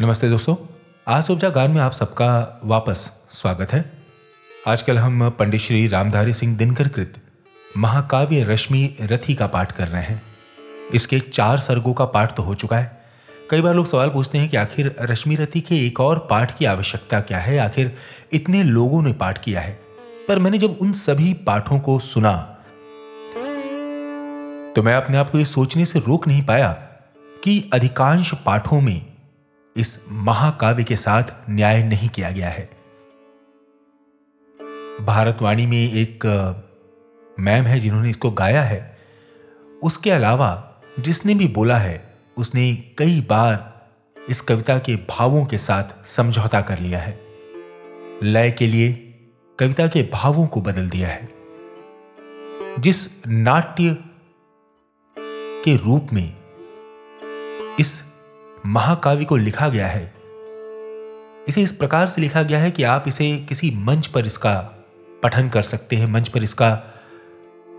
नमस्ते दोस्तों, आज उपजा गान में आप सबका वापस स्वागत है। आजकल हम पंडित श्री रामधारी सिंह दिनकर कृत महाकाव्य रश्मि रथी का पाठ कर रहे हैं। इसके चार सर्गों का पाठ तो हो चुका है। कई बार लोग सवाल पूछते हैं कि आखिर रश्मि रथी के एक और पाठ की आवश्यकता क्या है? आखिर इतने लोगों ने पाठ किया है। पर मैंने जब उन सभी पाठों को सुना तो मैं अपने आप को यह सोचने से रोक नहीं पाया कि अधिकांश पाठों में इस महाकाव्य के साथ न्याय नहीं किया गया है। भारतवाणी में एक मैम है जिन्होंने इसको गाया है। उसके अलावा जिसने भी बोला है, उसने कई बार इस कविता के भावों के साथ समझौता कर लिया है। लय के लिए कविता के भावों को बदल दिया है। जिस नाट्य के रूप में इस महाकाव्य को लिखा गया है। इसे इस प्रकार से लिखा गया है कि आप इसे किसी मंच पर इसका पठन कर सकते हैं, मंच पर इसका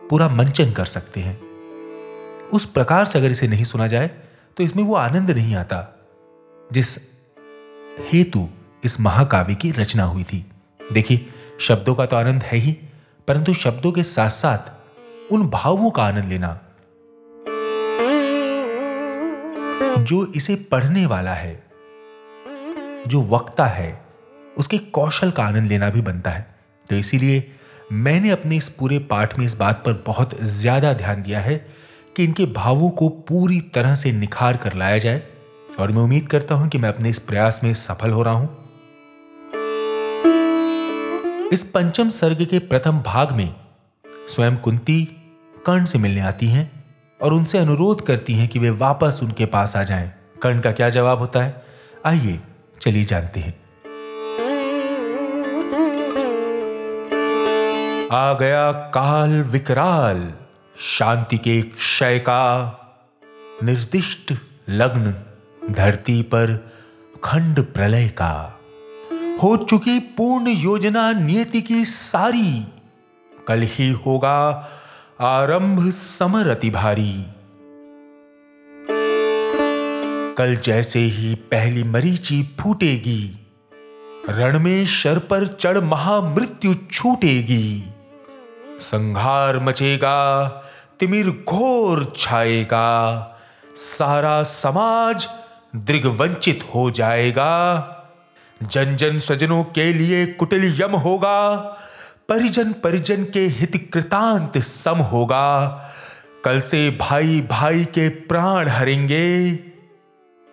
पूरा मंचन कर सकते हैं। उस प्रकार से अगर इसे नहीं सुना जाए तो इसमें वो आनंद नहीं आता, जिस हेतु इस महाकाव्य की रचना हुई थी। देखिए, शब्दों का तो आनंद है ही, परंतु शब्दों के साथ साथ उन भावों का आनंद लेना जो इसे पढ़ने वाला है, जो वक्ता है, उसके कौशल का आनंद लेना भी बनता है। तो इसीलिए मैंने अपने इस पूरे पाठ में इस बात पर बहुत ज़्यादा ध्यान दिया है कि इनके भावों को पूरी तरह से निखार कर लाया जाए। और मैं उम्मीद करता हूँ कि मैं अपने इस प्रयास में सफल हो रहा हूँ। इस पंचम सर्ग के प्रथम भाग में स्वयं कुंती कर्ण से मिलने आती हैं। और उनसे अनुरोध करती हैं कि वे वापस उनके पास आ जाएँ। कर्ण का क्या जवाब होता है? आइए, चलिए जानते हैं। आ गया काल विकराल, शांति के क्षय का निर्दिष्ट लग्न, धरती पर खंड प्रलय का। हो चुकी पूर्ण योजना नियति की सारी, कल ही होगा आरंभ समर अति भारी। कल जैसे ही पहली मरीची फूटेगी, रण में शर पर चढ़ महामृत्यु छूटेगी। संहार मचेगा, तिमिर घोर छाएगा, सारा समाज दृगवंचित हो जाएगा। जन जन स्वजनों के लिए कुटिल यम होगा परिजन परिजन के हित कृतांत सम होगा। कल से भाई भाई के प्राण हरेंगे।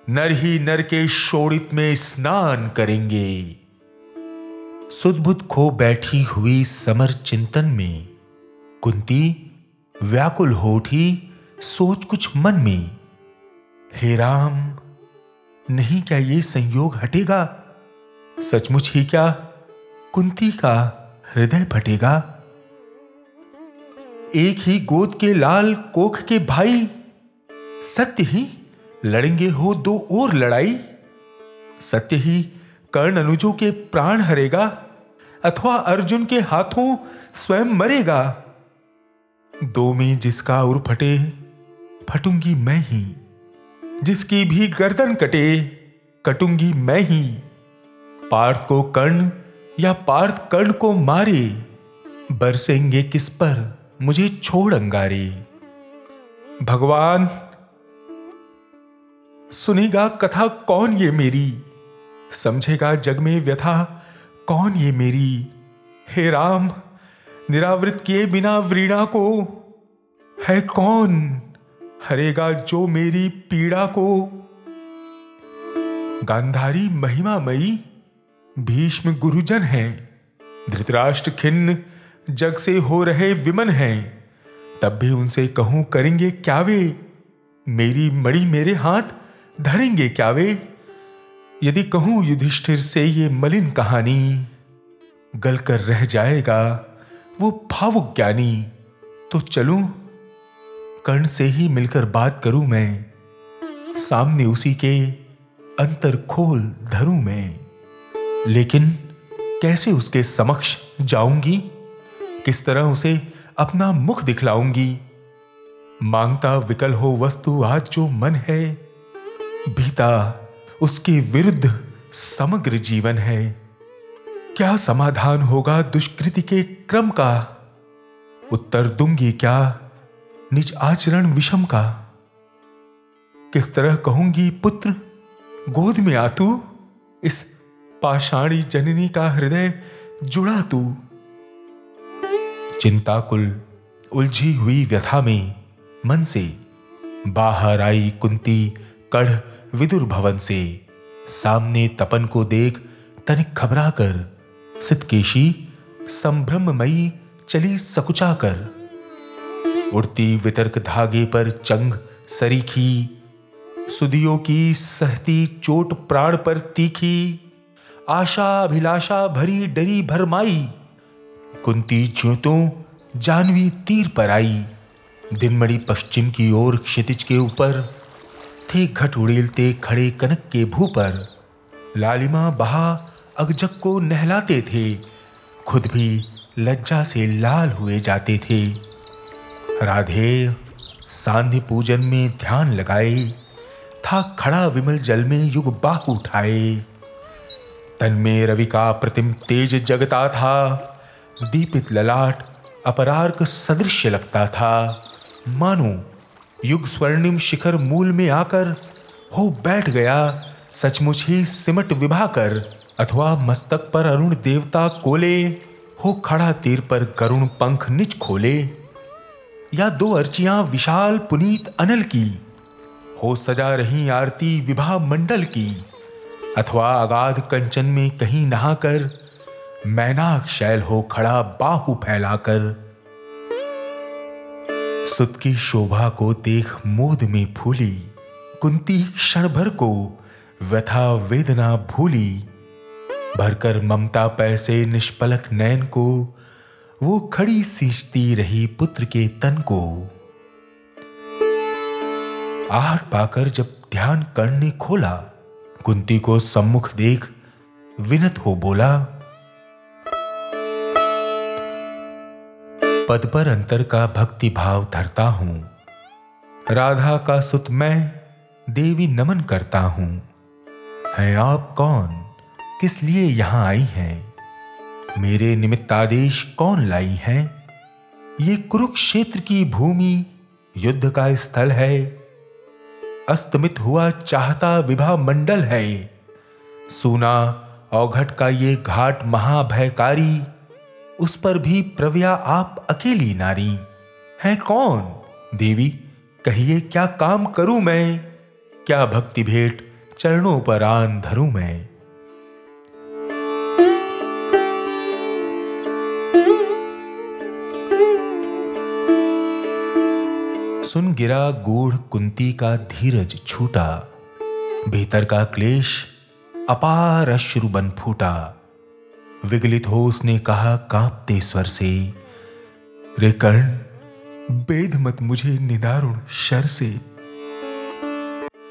नर ही नर के शोड़ित में स्नान करेंगे। सुदबुद खो बैठी हुई समर चिंतन में। कुंती, व्याकुल हो उठी सोच कुछ मन में। हे राम, नहीं क्या ये संयोग हटेगा? सचमुच ही क्या कुंती का हृदय फटेगा। एक ही गोद के लाल कोख के भाई, सत्य ही लड़ेंगे हो दो और लड़ाई। सत्य ही कर्ण अनुजों के प्राण हरेगा, अथवा अर्जुन के हाथों स्वयं मरेगा। दो में जिसका उर फटे, फटूँगी मैं ही। जिसकी भी गर्दन कटे, कटूँगी मैं ही। पार्थ को कर्ण या पार्थ कर्ण को मारे? बरसेंगे किस पर? मुझे छोड़ अंगारे। भगवान, सुनेगा कथा कौन ये मेरी? समझेगा जग में व्यथा कौन ये मेरी? हे राम, निरावृत किए बिना व्रीणा को है कौन? हरेगा जो मेरी पीड़ा को। गांधारी महिमामयी भीष्म गुरुजन हैं। धृतराष्ट्र खिन्न जग से हो रहे विमन हैं। तब भी उनसे कहूँ, करेंगे क्या वे? मेरी मणि मेरे हाथ धरेंगे क्या वे? यदि कहूँ, युधिष्ठिर से ये मलिन कहानी गलकर रह जाएगा, वो भावुक ज्ञानी। तो चलूँ, कर्ण से ही मिलकर बात करूँ मैं। सामने उसी के अंतर खोल धरूं मैं। लेकिन कैसे उसके समक्ष जाऊँगी? किस तरह उसे अपना मुख दिखलाऊँगी? माँगता विकल हो वस्तु आज जो मन है, भीता उसके विरुद्ध समग्र जीवन है। क्या समाधान होगा दुष्कृति के क्रम का? उत्तर दूँगी क्या निज आचरण विषम का? किस तरह कहूँगी, पुत्र, गोद में आ तू इस पाषाणी जननी का हृदय जुड़ा तू। चिंताकुल उलझी हुई व्यथा में मन से, बाहर आई कुंती कढ़ विदुर भवन से, सामने तपन को देख तनिक घबरा कर सितकेशी संभ्रममयी चली सकुचा कर उड़ती वितर्क धागे पर चंग सरीखी, सुदियों की सहती चोट प्राण पर तीखी। आशा अभिलाषा भरी डरी भरमाई। कुंती ज्योतों जानवी तीर पर आई। दिनमणि पश्चिम की ओर क्षितिज के ऊपर, थे घट उड़ेलते खड़े कनक के भू पर लालिमा बहा अगजक को नहलाते थे, खुद भी लज्जा से लाल हुए जाते थे। राधे, सांध्य पूजन में ध्यान लगाए, था खड़ा विमल जल में युग बाह उठाए तन में रवि का प्रतिम तेज जगता था। दीपित ललाट अपरार्क सदृश्य लगता था। मानो युग स्वर्णिम शिखर मूल में आकर हो बैठ गया। सचमुच ही सिमट विभा कर अथवा मस्तक पर अरुण देवता कोले, हो खड़ा तीर पर करुण पंख निच खोले। या दो अर्चियाँ विशाल पुनीत अनल की, हो सजा रही आरती विभा मंडल की। अथवा अगाध कंचन में कहीं नहाकर, मैनाक शैल हो खड़ा बाहु फैलाकर। सुत की शोभा को देख मोद में फूली, कुंती क्षण भर को व्यथा वेदना भूली। भरकर ममता पैसे निष्पलक नैन को, वो खड़ी सींचती रही पुत्र के तन को। आहट पाकर जब ध्यान करने खोला कुंती को सम्मुख देख विनत हो बोला, पद पर अंतर का भक्ति भाव धरता हूँ। राधा का सुत मैं देवी नमन करता हूँ। हैं आप कौन? किस लिए यहाँ आई हैं? मेरे निमित्तादेश कौन लाई हैं? ये कुरुक्षेत्र की भूमि युद्ध का स्थल है। अस्तमित हुआ चाहता विभा मंडल है। सुना औघट का ये घाट महाभयकारी, उस पर भी प्रव्या आप अकेली नारी। है कौन? देवी, कहिए क्या काम करूँ मैं? क्या भक्ति भेंट चरणों पर आन धरूं मैं? सुन गिरा गूढ़ कुंती का धीरज छूटा। भीतर का क्लेश अपार अश्रु बन फूटा। विगलित हो उसने कहा कांपते स्वर से, रे कर्ण, बेद मत मुझे निदारुण शर से।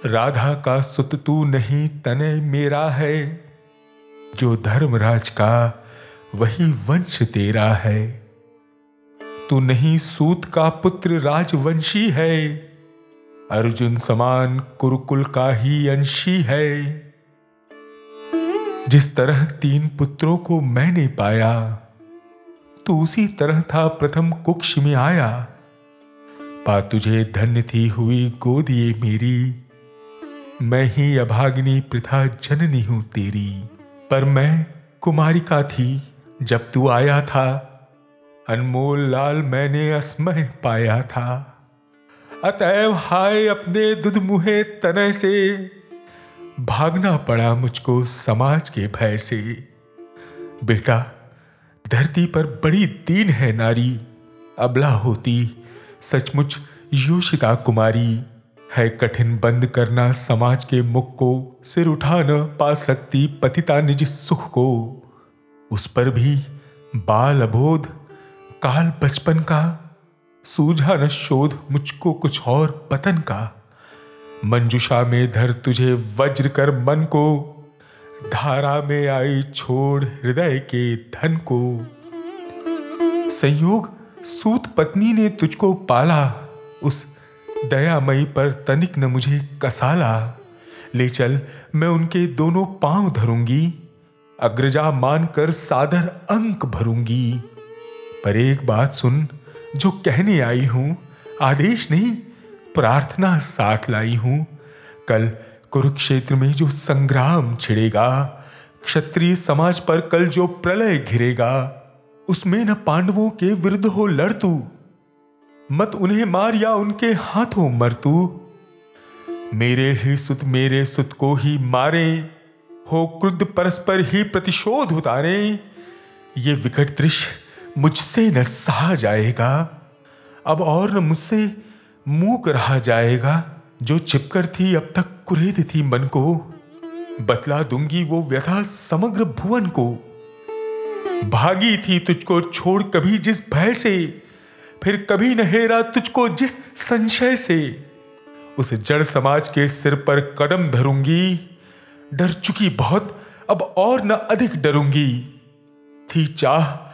राधा का सुत तू नहीं तने मेरा है, जो धर्मराज का वही वंश तेरा है। तू नहीं सूत का पुत्र राजवंशी है। अर्जुन समान कुरुकुल का ही अंशी है। जिस तरह तीन पुत्रों को मैंने पाया तो उसी तरह था प्रथम कुक्ष में आया। पा तुझे धन्य थी हुई गोदिए मेरी, मैं ही अभागिनी प्रथा जननी हूँ तेरी। पर मैं कुमारिका थी, जब तू आया था अनमोल लाल मैंने अस्मय पाया था। अतएव हाय अपने दुध मुहे तनय से, भागना पड़ा मुझको समाज के भय से। बेटा, धरती पर बड़ी दीन है नारी, अबला होती सचमुच योशिता कुमारी। है कठिन बंद करना समाज के मुख को, सिर उठा न पा सकती पतिता निज सुख को। उस पर भी बाल अबोध काल बचपन का, सूझा न शोध मुझको कुछ और पतन का। मंजुषा में धर तुझे वज्र कर मन को, धारा में आई छोड़ हृदय के धन को। संयोग सूत पत्नी ने तुझको पाला, उस दयामयी पर तनिक न मुझे कसाला। ले चल, मैं उनके दोनों पाँव धरूँगी, अग्रजा मानकर सादर अंक भरूँगी। पर एक बात सुन, जो कहने आई हूँ। आदेश नहीं, प्रार्थना साथ लाई हूँ। कल कुरुक्षेत्र में जो संग्राम छिड़ेगा, क्षत्रिय समाज पर कल जो प्रलय घिरेगा, उसमें न पांडवों के विरुद्ध हो लड़ तू। मत उन्हें मार या उनके हाथों मर तू। मेरे ही सुत मेरे सुत को ही मारे, हो क्रुद्ध परस्पर ही प्रतिशोध उतारे। ये विकट दृश्य मुझसे न सहा जाएगा, अब और न मुझसे मूक रहा जाएगा। जो चिपकर थी, अब तक कुरेद थी मन को। बतला दूँगी वो व्यथा समग्र भुवन को। भागी थी तुझको छोड़ कभी जिस भय से, फिर कभी न हेरा तुझको जिस संशय से। उस जड़ समाज के सिर पर कदम धरूँगी, डर चुकी बहुत, अब और न अधिक डरूँगी। थी चाह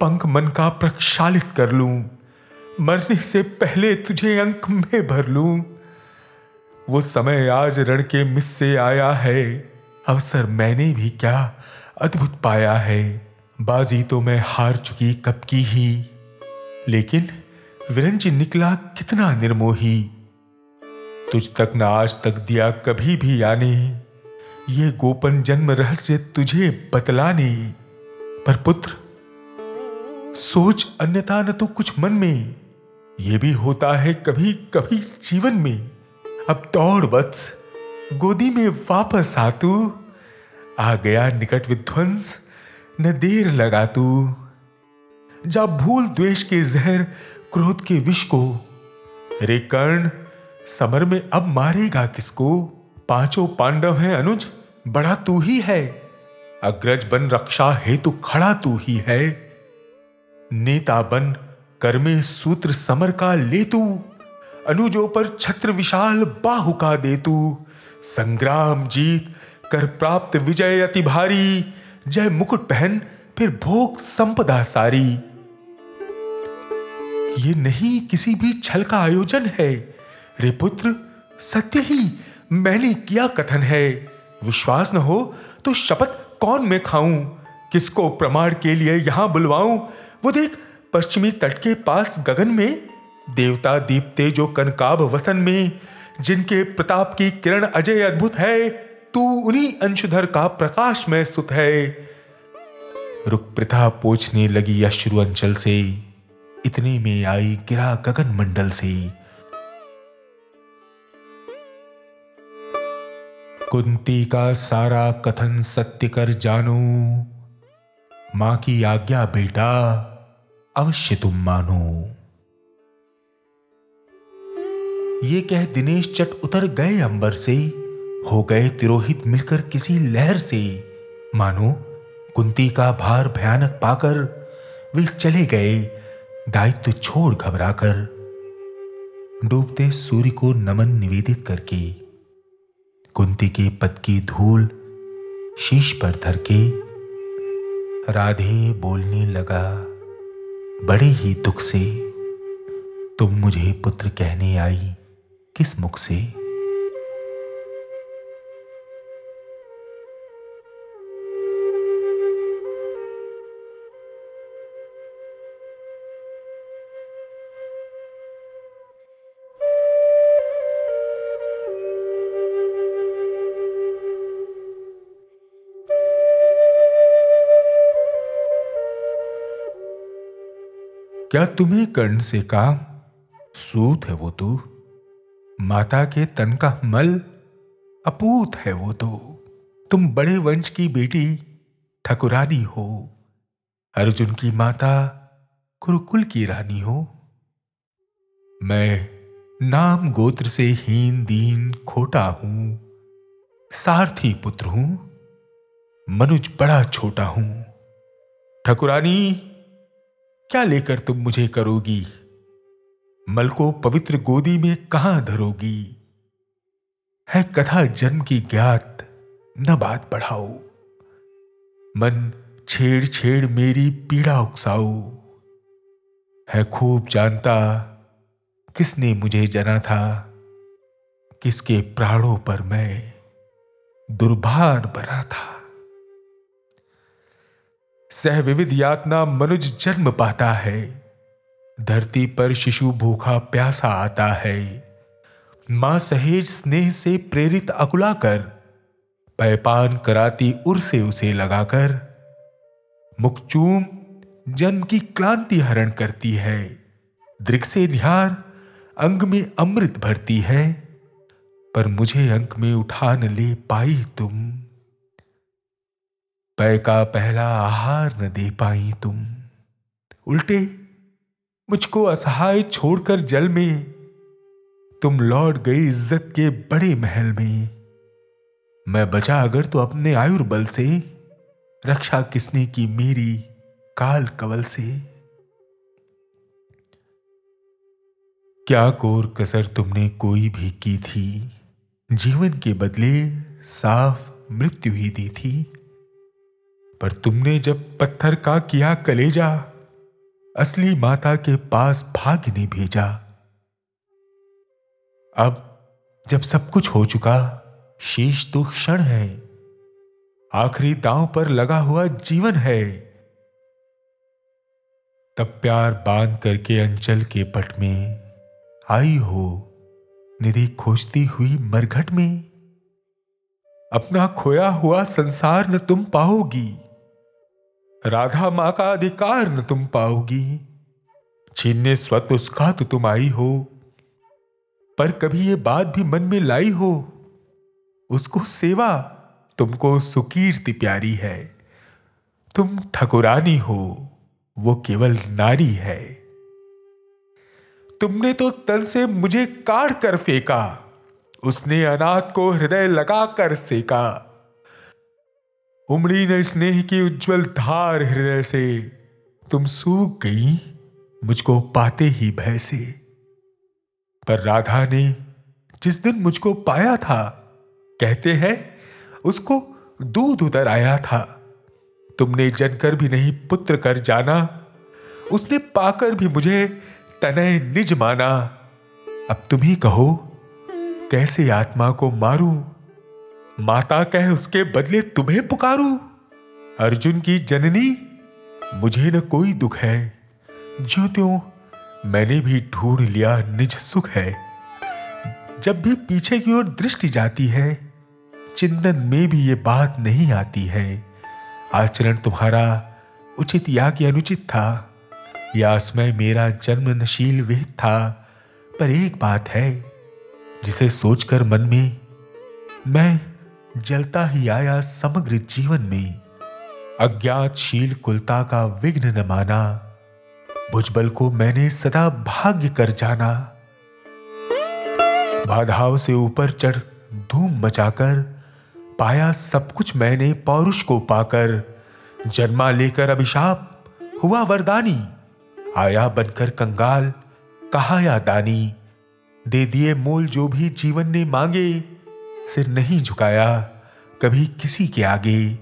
पंख मन का प्रक्षालित कर लूँ। मरने से पहले तुझे अंक में भर लूँ। वो समय आज रण के मिस से आया है। अवसर मैंने भी क्या अद्भुत पाया है। बाजी तो मैं हार चुकी कब की ही। लेकिन विरंज निकला कितना निर्मोही। तुझ तक ना आज तक दिया कभी भी आने ये गोपन जन्म रहस्य तुझे बतलाने। पर पुत्र सोच अन्यथा न तो कुछ मन में। ये भी होता है कभी कभी जीवन में। अब दौड़ वत्स गोदी में वापस आ तू। आ गया निकट विध्वंस, न देर लगा तू। जा भूल द्वेष के जहर, क्रोध के विष को। रे कर्ण, समर में अब मारेगा किसको? पाँचों पांडव हैं अनुज, बड़ा तू ही है। अग्रज बन रक्षा हेतु खड़ा तू ही है। नेता बन कर में सूत्र समर का ले तू अनुजों पर छत्र विशाल बाहु का दे तू संग्राम जीत, कर प्राप्त विजय अति भारी, जय मुकुट पहन, फिर भोग संपदा सारी। ये नहीं किसी भी छल का आयोजन है, रे पुत्र, सत्य ही मैंने किया कथन है। विश्वास न हो तो शपथ कौन मैं खाऊं? किसको प्रमाण के लिए यहाँ बुलवाऊं? वो देख, पश्चिमी तट के पास गगन में, देवता दीपते जो कनकाब वसन में, जिनके प्रताप की किरण अजय अद्भुत है, तू उन्हीं अंशुधर का प्रकाश में सुत है। रुक प्रथा पोछने लगी अश्रु अंचल से, इतने में आई गिरा गगन मंडल से। कुंती का सारा कथन सत्य कर जानो माँ की आज्ञा बेटा, अवश्य तुम मानो। ये कह दिनेश चट उतर गए अंबर से। हो गए तिरोहित मिलकर किसी लहर से। मानो, कुंती का भार भयानक पाकर वे चले गए, दायित्व छोड़ घबराकर। डूबते सूर्य को नमन निवेदित करके, कुंती के पद की धूल शीश पर धर के राधे बोलने लगा, बड़े ही दुख से तुम मुझे पुत्र कहने आई, किस मुख से? क्या तुम्हें कर्ण से काम सूत है वो तो? माता के तन का मल अपूत है वो तो। तुम बड़े वंश की बेटी, ठकुरानी हो। अर्जुन की माता कुरुकुल की रानी हो। मैं नाम गोत्र से हीन दीन खोटा हूँ। सारथी पुत्र हूँ। मनुज बड़ा छोटा हूँ। ठकुरानी क्या लेकर तुम मुझे करोगी? मल को पवित्र गोदी में कहाँ धरोगी? है कथा जन्म की ज्ञात, न बात बढ़ाओ। मन छेड़ छेड़ मेरी पीड़ा उकसाओ। है खूब जानता, किसने मुझे जना था? किसके प्राणों पर मैं दुर्भार बना था? सह विविध यातना मनुज जन्म पाता है। धरती पर शिशु भूखा प्यासा आता है। माँ सहेज स्नेह से प्रेरित अकुलाकर पैपान कराती उर से उसे लगाकर, मुखचूम जन्म की क्लांति हरण करती है। दृक से निहार अंग में अमृत भरती है, पर मुझे अंक में उठा न ले पाई तुम। पै का पहला आहार न दे पाई तुम। उल्टे, मुझको असहाय छोड़कर जल में, तुम लौट गई इज़्ज़त के बड़े महल में। मैं बचा अगर तो अपने आयुर्बल से, रक्षा किसने की मेरी काल कवल से। क्या कोर कसर तुमने कोई भी की थी? जीवन के बदले साफ़ मृत्यु ही दी थी। पर तुमने जब पत्थर का किया कलेजा, असली माता के पास भाग्य ने भेजा। अब जब सब कुछ हो चुका, शेष तो क्षण है। आखिरी दांव पर लगा हुआ जीवन है। तब प्यार बाँध करके अंचल के पट में आई हो, निधि खोजती हुई मरघट में। अपना खोया हुआ संसार न तुम पाओगी। राधा माँ का अधिकार न तुम पाओगी। छीनने स्वत उसका तो तुम आई हो। पर कभी ये बात भी मन में लाई हो, उसको सेवा तुमको सुकीर्ति प्यारी है। तुम ठकुरानी हो, वो केवल नारी है। तुमने तो तन से मुझे काट कर फेंका, उसने अनाथ को हृदय लगा कर सेका। उमड़ी न स्नेह की उज्जवल धार हृदय से, तुम सूख गई, मुझको पाते ही भय से। पर राधा ने जिस दिन मुझको पाया था, कहते हैं, उसको दूध उतर आया था। तुमने जनकर भी नहीं पुत्र कर जाना, उसने पाकर भी मुझे तनय निज माना। अब तुम ही कहो, कैसे आत्मा को मारूं? माता कह उसके बदले तुम्हें पुकारू? अर्जुन की जननी, मुझे न कोई दुख है। जो त्यों, मैंने भी ढूंढ लिया निज सुख है। जब भी पीछे की ओर दृष्टि जाती है, चिंतन में भी ये बात नहीं आती है। आचरण तुम्हारा उचित या कि अनुचित था? या समय मेरा जन्म नशील विहित था? पर एक बात है, जिसे सोचकर मन में मैं जलता ही आया समग्र जीवन में। अज्ञातशील कुलता का विघ्न न माना। भुजबल को मैंने सदा भाग्य कर जाना। बाधाओं से ऊपर चढ़ धूम मचाकर पाया सब कुछ मैंने पौरुष को पाकर। जन्मा लेकर अभिशाप, हुआ वरदानी। आया बनकर कंगाल, कहा या दानी। दे दिए मोल जो भी जीवन ने मांगे। सिर नहीं झुकाया कभी किसी के आगे।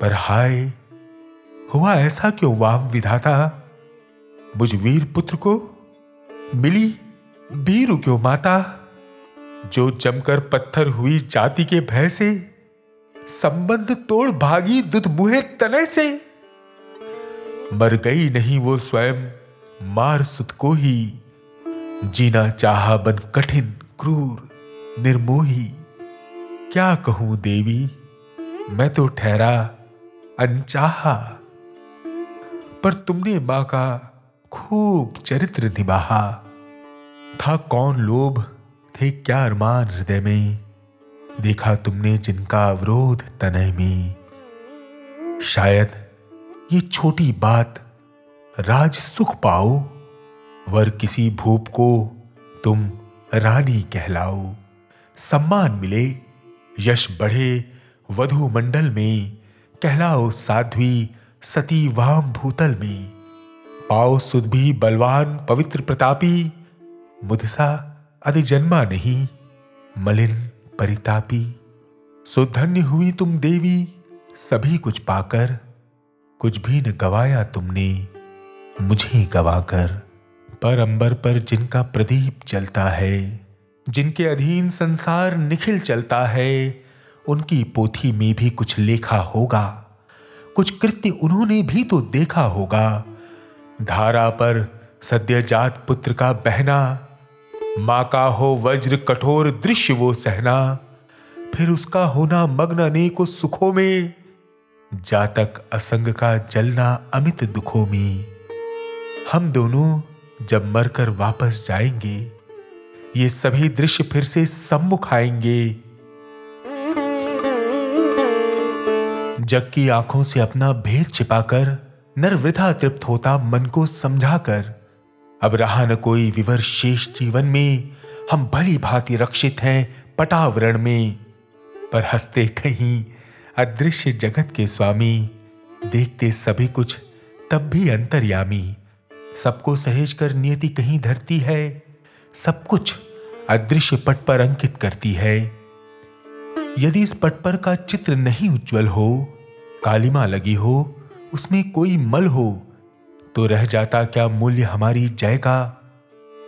पर हाय, हुआ ऐसा क्यों, वाम विधाता? मुझ वीर पुत्र को मिली बीरु क्यों माता? जो जमकर पत्थर हुई जाति के भय से, संबंध तोड़ भागी दुध मुहे तने से। मर गई नहीं वो स्वयं मार सुत को ही, जीना चाहा बन कठिन, क्रूर, निर्मोही। क्या कहूँ देवी? मैं तो ठहरा, अनचाहा। पर तुमने माँ का खूब चरित्र निभाहा। था कौन लोभ, थे क्या अरमान हृदय में? देखा तुमने जिनका अवरोध तनय में। शायद ये छोटी बात राज सुख पाओ, वर किसी भूप को तुम रानी कहलाओ। सम्मान मिले यश बढ़े वधु मंडल में, कहलाओ साध्वी सती वाम भूतल में। पाओ सुध भी बलवान पवित्र प्रतापी, मुदसा अधि जन्मा नहीं, मलिन परितापी। सुधन्य हुई तुम देवी, सभी कुछ पाकर, कुछ भी न गवाया तुमने, मुझे गवाकर। पर अंबर पर जिनका प्रदीप चलता है जिनके अधीन संसार निखिल चलता है, उनकी पोथी में भी कुछ लेखा होगा। कुछ कृत्य उन्होंने भी तो देखा होगा। धारा पर सद्यजात पुत्र का बहना, माँ का हो वज्र कठोर दृश्य वो सहना, फिर उसका होना मग्न अनेकों सुखों में, जातक असंग का जलना अमित दुखों में। हम दोनों जब मरकर वापस जाएँगे ये सभी दृश्य फिर से सम्मुख आएँगे। जग की आँखों से अपना भेद छिपाकर, नरवृथा तृप्त होता मन को समझाकर, अब रहा न कोई विवर शेष जीवन में, हम भली भांति रक्षित हैं पटावरण में। पर हँसते कहीं अदृश्य जगत के स्वामी, देखते सभी कुछ तब भी अंतर्यामी। सबको सहेज कर नियति कहीं धरती है, सब कुछ अदृश्य पट पर अंकित करती है। यदि इस पट पर का चित्र नहीं उज्जवल हो, कालिमा लगी हो, उसमें कोई मल हो तो रह जाता क्या मूल्य हमारी जय का?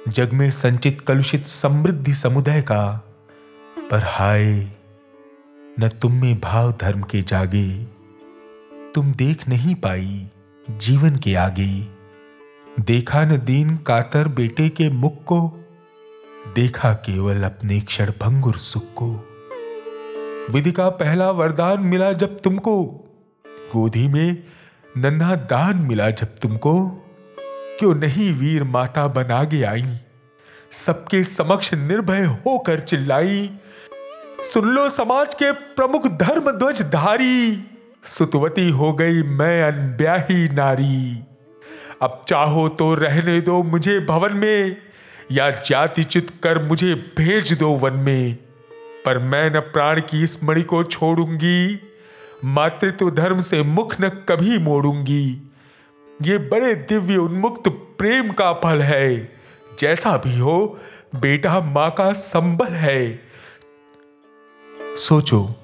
जग में संचित कलुषित समृद्धि समुदाय का? पर हाय, न तुम में भाव धर्म के जागे, तुम देख नहीं पाई जीवन के आगे। देखा न दीन कातर बेटे के मुख को देखा केवल अपने क्षण भंगुर सुख को। विधि का पहला वरदान मिला जब तुमको। गोदी में नन्हा दान मिला जब तुमको। क्यों नहीं वीर माता बना के आई? सबके समक्ष निर्भय होकर चिल्लाई। सुन लो समाज के प्रमुख धर्म ध्वज धारी सुतवती हो गई मैं अनब्याही नारी। अब चाहो तो रहने दो मुझे भवन में। या जातिचित कर मुझे भेज दो वन में, पर मैं न प्राण की इस मणि को छोड़ूँगी। मातृत्व धर्म से मुख न कभी मोड़ूँगी। ये बड़े दिव्य उन्मुक्त प्रेम का फल है। जैसा भी हो, बेटा माँ का संबल है। सोचो,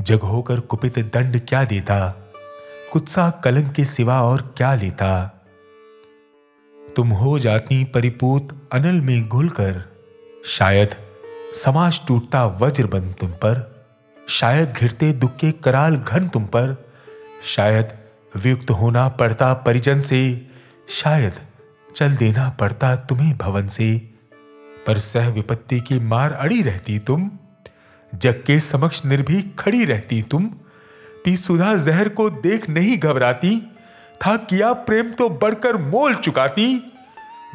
जग होकर कुपित दंड क्या देता? कुत्सा कलंक के सिवा और क्या लेता? तुम हो जाती परिपूत अनल में घुलकर। शायद समाज टूटता वज्र बन तुम पर। शायद घिरते दुख के कराल घन तुम पर। शायद वियुक्त होना पड़ता परिजन से। शायद चल देना पड़ता तुम्हें भवन से। पर सह विपत्ति की मार अड़ी रहती तुम। जग के समक्ष निर्भीक खड़ी रहती तुम। पी सुधा जहर को देख नहीं घबराती। था किया प्रेम तो बढ़कर मोल चुकाती।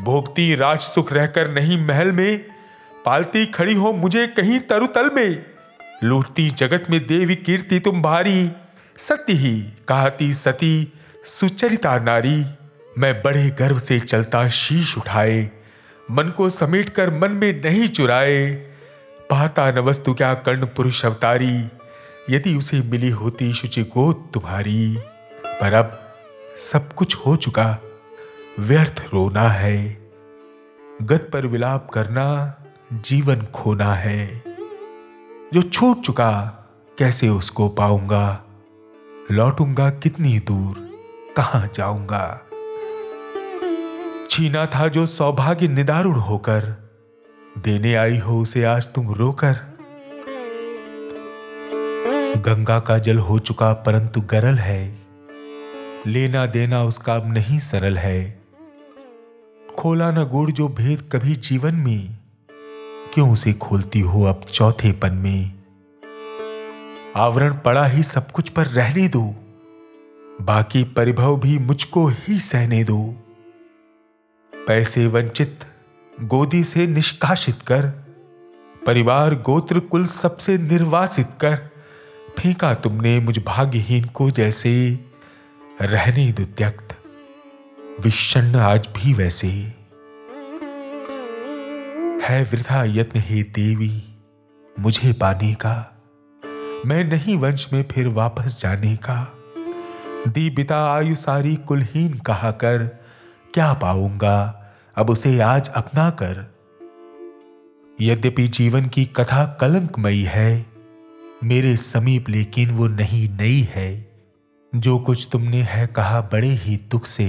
भोगती राज सुख रहकर नहीं महल में। पालती खड़ी हो मुझे कहीं तरुतल में। लूटती जगत में देवी कीर्ति तुम भारी। सत्य ही कहती सती सुचरिता नारी। मैं बड़े गर्व से चलता शीश उठाए। मन को समेट कर मन में नहीं चुराए। पाता न वस्तु क्या कर्ण पुरुष अवतारी। यदि उसे मिली होती शुचि गोद तुम्हारी। पर अब सब कुछ हो चुका। व्यर्थ रोना है। गत पर विलाप करना जीवन खोना है। जो छूट चुका, कैसे उसको पाऊँगा? लौटूँगा कितनी दूर? कहाँ जाऊँगा? छीना था जो सौभाग्य निदारुण होकर। देने आई हो उसे आज तुम रोकर। गंगा का जल हो चुका, परंतु गरल है। लेना देना उसका अब नहीं सरल है। खोला न गुड़ जो भेद कभी जीवन में, क्यों उसे खोलती हो अब चौथे पन में? आवरण पड़ा ही सब कुछ पर रहने दो, बाकी परिभव भी मुझको ही सहने दो। पैसे वंचित, गोदी से निष्कासित कर, परिवार गोत्र कुल सबसे निर्वासित कर, फेंका तुमने मुझ भाग्यहीन को जैसे। रहने दो त्यक्त। विषण आज भी वैसे है। वृथा यत्न हे देवी, मुझे पाने का। मैं नहीं वंश में फिर वापस जाने का। दी बिता आयु सारी कुलहीन कहा कर, क्या पाऊँगा? अब उसे आज अपना कर। यद्यपि जीवन की कथा कलंकमयी है, मेरे समीप लेकिन वो नहीं नई है। जो कुछ तुमने है कहा बड़े ही दुख से,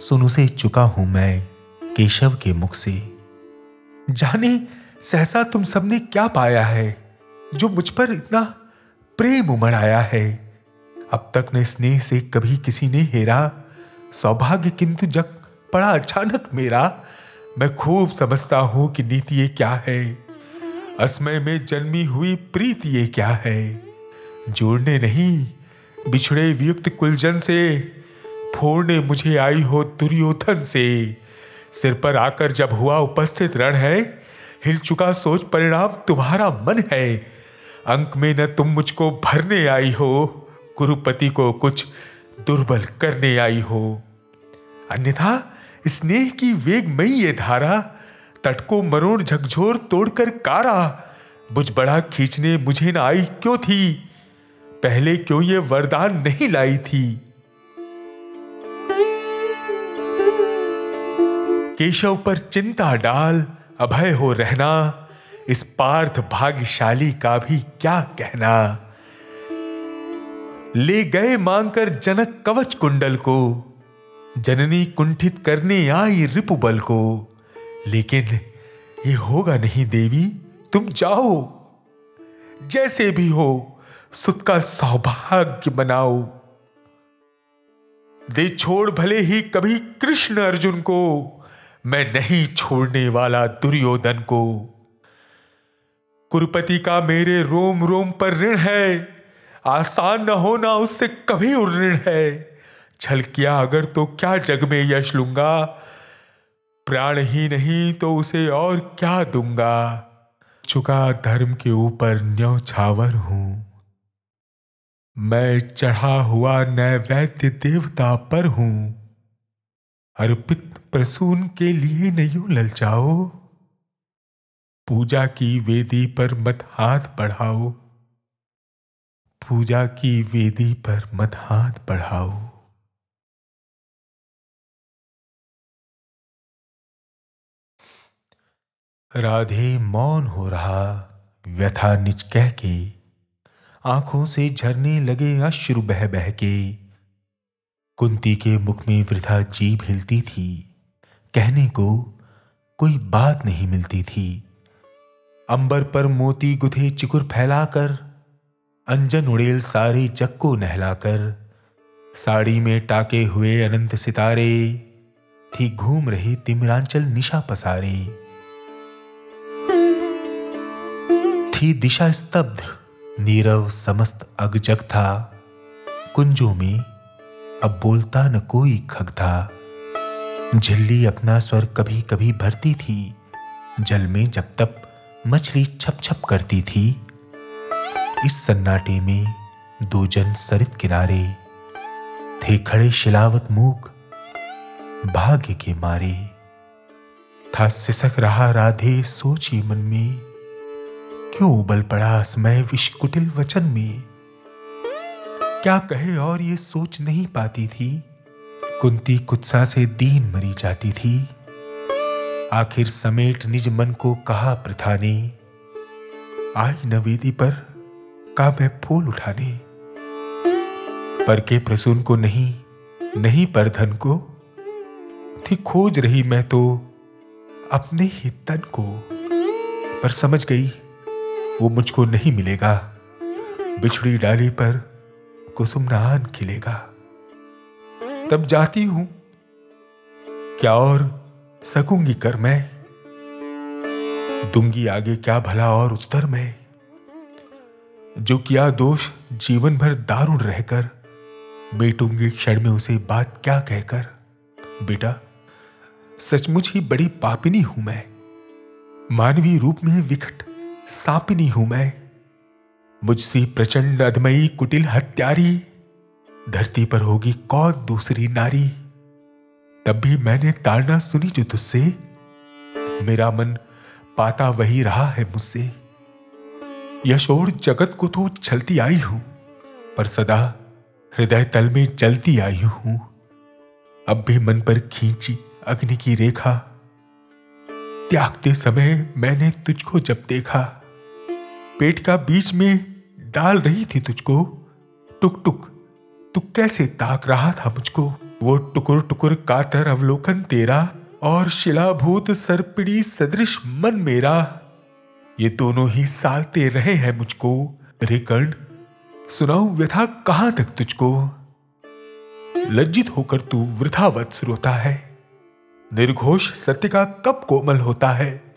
सुन उसे चुका हूँ मैं केशव के मुख से। जाने सहसा तुम सबने क्या पाया है, जो मुझ पर इतना प्रेम उमड़ आया है। अब तक न स्नेह से कभी किसी ने हेरा, सौभाग्य किंतु जग पड़ा अचानक मेरा। मैं खूब समझता हूँ कि नीति ये क्या है, असमय में जन्मी हुई प्रीति ये क्या है। जोड़ने नहीं बिछड़े वियुक्त कुलजन से, फोड़ने मुझे आई हो दुर्योधन से। सिर पर आकर जब हुआ उपस्थित रण है, हिल चुका सोच परिणाम तुम्हारा मन है। अंक में न तुम मुझको भरने आई हो, गुरुपति को कुछ दुर्बल करने आई हो। अन्यथा स्नेह की वेगमयी ये धारा तट को मरोड़ झकझोर तोड़कर कारा। बुझ बड़ा खींचने मुझे ना आई क्यों थी? पहले क्यों ये वरदान नहीं लाई थी? केशव पर चिंता डाल, अभय हो रहना। इस पार्थ भाग्यशाली का भी क्या कहना? ले गए मांगकर जनक कवच कुंडल को। जननी कुंठित करने आई रिपुबल को। लेकिन ये होगा नहीं देवी, तुम जाओ। जैसे भी हो सुत का सौभाग्य बनाओ। दे छोड़ भले ही कभी कृष्ण अर्जुन को, मैं नहीं छोड़ने वाला दुर्योधन को। कुरुपति का मेरे रोम रोम पर ऋण है, आसान न होना उससे कभी ऋण है। छल किया अगर तो क्या जग में यश लूँगा, प्राण ही नहीं तो उसे और क्या दूँगा। चुका धर्म के ऊपर न्यौछावर हूँ। मैं चढ़ा हुआ नैवैद्य देवता पर हूँ। अर्पित प्रसून के लिए नहीं ललचाओ। पूजा की वेदी पर मत हाथ बढ़ाओ। पूजा की वेदी पर मत हाथ बढ़ाओ। राधे मौन हो रहा, व्यथा निच कह के आँखों से झरने लगे अश्रु बह बह के। कुंती के मुख में वृथा जीभ हिलती थी। कहने को कोई बात नहीं मिलती थी। अंबर पर मोती गुथे चिकुर फैलाकर, अंजन उड़ेल सारे जग को नहलाकर। साड़ी में टाके हुए अनंत सितारे, थी घूम रहे तिमरांचल निशा पसारे। थी दिशा स्तब्ध नीरव समस्त अग जग था। कुंजों में अब बोलता न कोई खग था। झिल्ली अपना स्वर कभी कभी भरती थी। जल में जब तक मछली छप छप करती थी। इस सन्नाटे में दो जन सरित किनारे थे खड़े शिलावत मूक भाग्य के मारे। था सिसक रहा राधे सोची मन में क्यों उबल पड़ा समय विष्कुटिल वचन में? क्या कहे और ये सोच नहीं पाती थी? कुंती कुत्सा से दीन मरी जाती थी। आखिर समेट निज मन को कहा प्रथा ने आई नवेदी पर का मैं फूल उठाने। पर के प्रसून को नहीं नहीं पर धन को। थी खोज रही मैं तो अपने ही तन को। पर समझ गई वो मुझको नहीं मिलेगा। बिछड़ी डाली पर कुसुम नान खिलेगा। तब जाती हूँ। क्या और सकूँगी कर मैं? दूँगी आगे क्या भला और उत्तर में? जो किया दोष जीवन भर दारुण रहकर बेटूँगी क्षण में उसे बात क्या कहकर। बेटा, सचमुच ही बड़ी पापिनी हूँ मैं। मानवीय रूप में विकट। सापिनी हूँ मैं। मुझसे प्रचंड अधमयी कुटिल हत्यारी। धरती पर होगी कौन दूसरी नारी? तब भी मैंने ताड़ना सुनी जो तुझसे। मेरा मन पाता वही रहा है मुझसे। यशोर जगत को तो चलती आई हूँ, पर सदा हृदय तल में जलती आई हूँ। अब भी मन पर खींची अग्नि की रेखा। त्यागते समय मैंने तुझको जब देखा पेट का बीच में डाल रही थी तुझको? टुक टुक, तू कैसे ताक रहा था मुझको? वो टुकुर टुकुर कातर अवलोकन तेरा और शिलाभूत सरपिड़ी सदृश मन मेरा। ये दोनों ही सालते रहे हैं मुझको। रे कर्ण सुनाऊ व्यथा कहाँ तक तुझको? लज्जित होकर तू वृथावत्स रोता है। निर्घोष सत्य का कब कोमल होता है?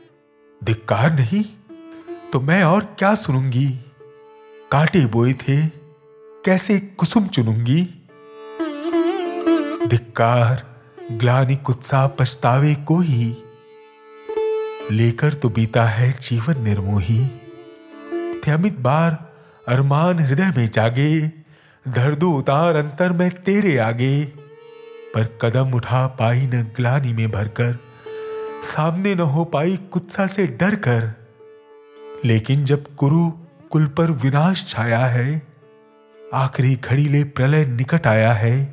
धिक्कार नहीं तो मैं और क्या सुनूँगी? काटे बोए थे, कैसे कुसुम चुनूँगी? धिक्कार, ग्लानी कुत्सा पछतावे को ही लेकर तो बीता है जीवन निर्मोही। थे अमित बार, अरमान हृदय में जागे। धर दो उतार अंतर में तेरे आगे। पर कदम उठा पाई न ग्लानी में भरकर। सामने न हो पाई कुत्सा से डर कर लेकिन जब कुरु कुल पर विनाश छाया है, आखिरी घड़ी ले प्रलय निकट आया है,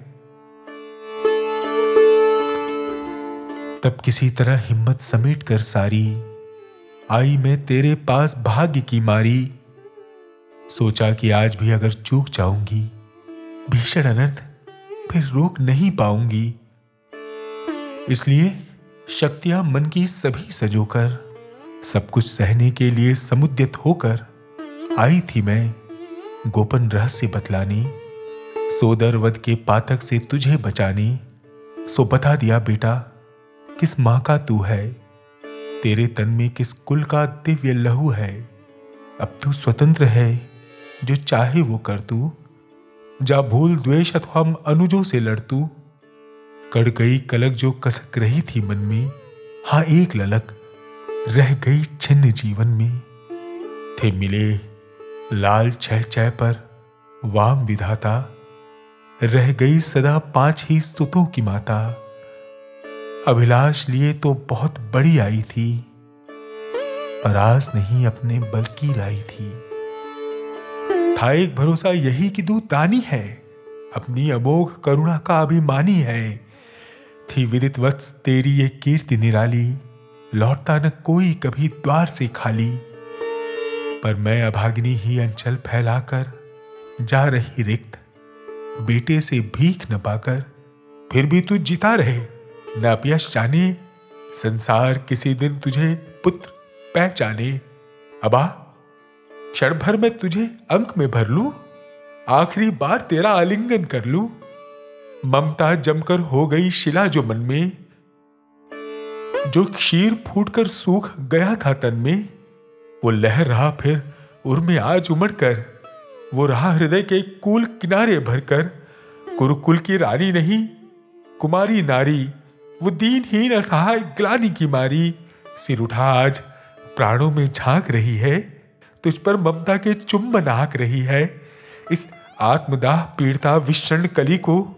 तब किसी तरह हिम्मत समेट कर सारी, आई मैं तेरे पास भाग्य की मारी। सोचा कि आज भी अगर चूक जाऊँगी, भीषण अनर्थ फिर रोक नहीं पाऊँगी। इसलिए शक्तियाँ मन की सभी सजोकर सब कुछ सहने के लिए समुद्यत होकर आई थी मैं, गोपन रहस्य बतलाने, सोदर वध के पातक से तुझे बचाने। सो बता दिया बेटा, किस माँ का तू है? तेरे तन में किस कुल का दिव्य लहू है? अब तू स्वतंत्र है, जो चाहे वो कर तू। जा भूल द्वेष अथवा अनुजों से लड़ तू। कड़ गई कलक जो कसक रही थी मन में हाँ एक ललक रह गई छिन्न जीवन में। थे मिले लाल छह छह पर वाम विधाता। रह गई सदा पाँच ही स्तुतों की माता। अभिलाष लिए तो बहुत बड़ी आई थी। पर आस नहीं अपने बल की लाई थी। था एक भरोसा यही कि तू दानी है। अपनी अमोघ करुणा का अभिमानी है। थी विदित वत्स तेरी ये कीर्ति निराली। लौटता न कोई कभी द्वार से खाली। पर मैं अभागिनी ही अंचल फैलाकर जा रही रिक्त, बेटे से भीख न पाकर, फिर भी तू जिता रहे, न अपयश जाने, संसार किसी दिन तुझे पुत्र पहचाने। अबा क्षण भर में तुझे अंक में भर लू, आखिरी बार तेरा आलिंगन कर लू। ममता जमकर हो गई शिला जो मन में जो क्षीर फूटकर सूख गया था तन में, वो लहर रहा फिर उर्मे आज उमड़ कर वो रहा हृदय के कुल किनारे भरकर। कुरुकुल की रानी नहीं, कुमारी नारी, वो दीनहीन असहाय ग्लानी की मारी। सिर उठा आज प्राणों में झाँक रही है, तुझ पर ममता के चुम्बन आक रही है। इस आत्मदाह पीड़ता विषण कली को,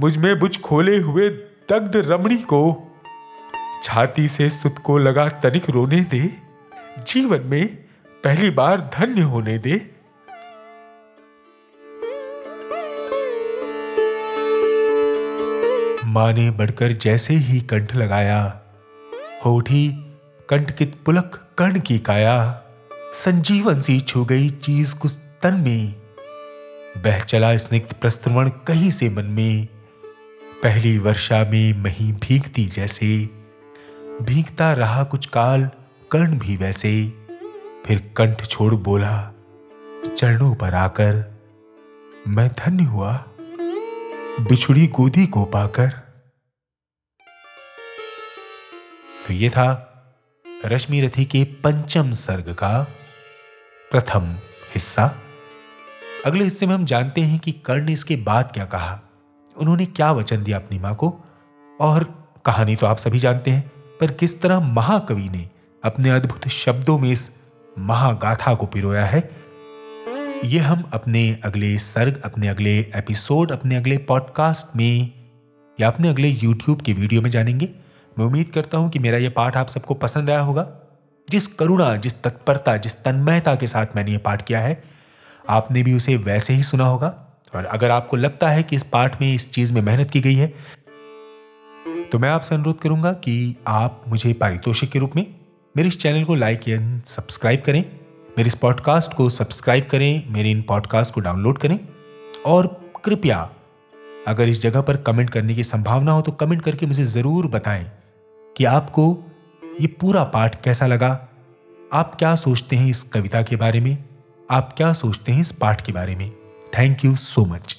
मुझमें बुझ खोले हुए दग्ध रमणी को छाती से सुत को लगा तनिक रोने दे। जीवन में पहली बार धन्य होने दे। माँ ने बढ़कर जैसे ही कंठ लगाया, होठी, कंठकित पुलक, कर्ण की काया, संजीवन सी छू गई चीज़ कुछ तन में। बह चला स्निग्ध प्रस्तवण कहीं से मन में, पहली वर्षा में मही भीगती जैसे। भीगता रहा कुछ काल, कर्ण भी वैसे फिर कंठ छोड़ बोला, चरणों पर आकर, मैं धन्य हुआ, बिछुड़ी गोदी को पाकर। तो ये था रश्मि रथी के पंचम सर्ग का प्रथम हिस्सा। अगले हिस्से में हम जानते हैं कि कर्ण ने इसके बाद क्या कहा। उन्होंने क्या वचन दिया अपनी माँ को, और कहानी तो आप सभी जानते हैं। पर किस तरह महाकवि ने अपने अद्भुत शब्दों में इस महागाथा को पिरोया है? ये हम अपने अगले सर्ग, अपने अगले एपिसोड, अपने अगले पॉडकास्ट में या अपने अगले यूट्यूब के वीडियो में जानेंगे। मैं उम्मीद करता हूँ कि मेरा यह पाठ आप सबको पसंद आया होगा। जिस करुणा, जिस तत्परता, जिस तन्मयता के साथ मैंने ये पाठ किया है, आपने भी उसे वैसे ही सुना होगा। और अगर आपको लगता है कि इस पाठ में, इस चीज़ में मेहनत की गई है तो मैं आपसे अनुरोध करूँगा कि आप मुझे पारितोषिक के रूप में मेरे इस चैनल को लाइक एंड सब्सक्राइब करें, मेरे इस पॉडकास्ट को सब्सक्राइब करें, मेरे इन पॉडकास्ट को डाउनलोड करें और कृपया अगर इस जगह पर कमेंट करने की संभावना हो तो कमेंट करके मुझे ज़रूर बताएँ कि आपको ये पूरा पाठ कैसा लगा, आप क्या सोचते हैं इस कविता के बारे में, आप क्या सोचते हैं इस पाठ के बारे में। Thank you so much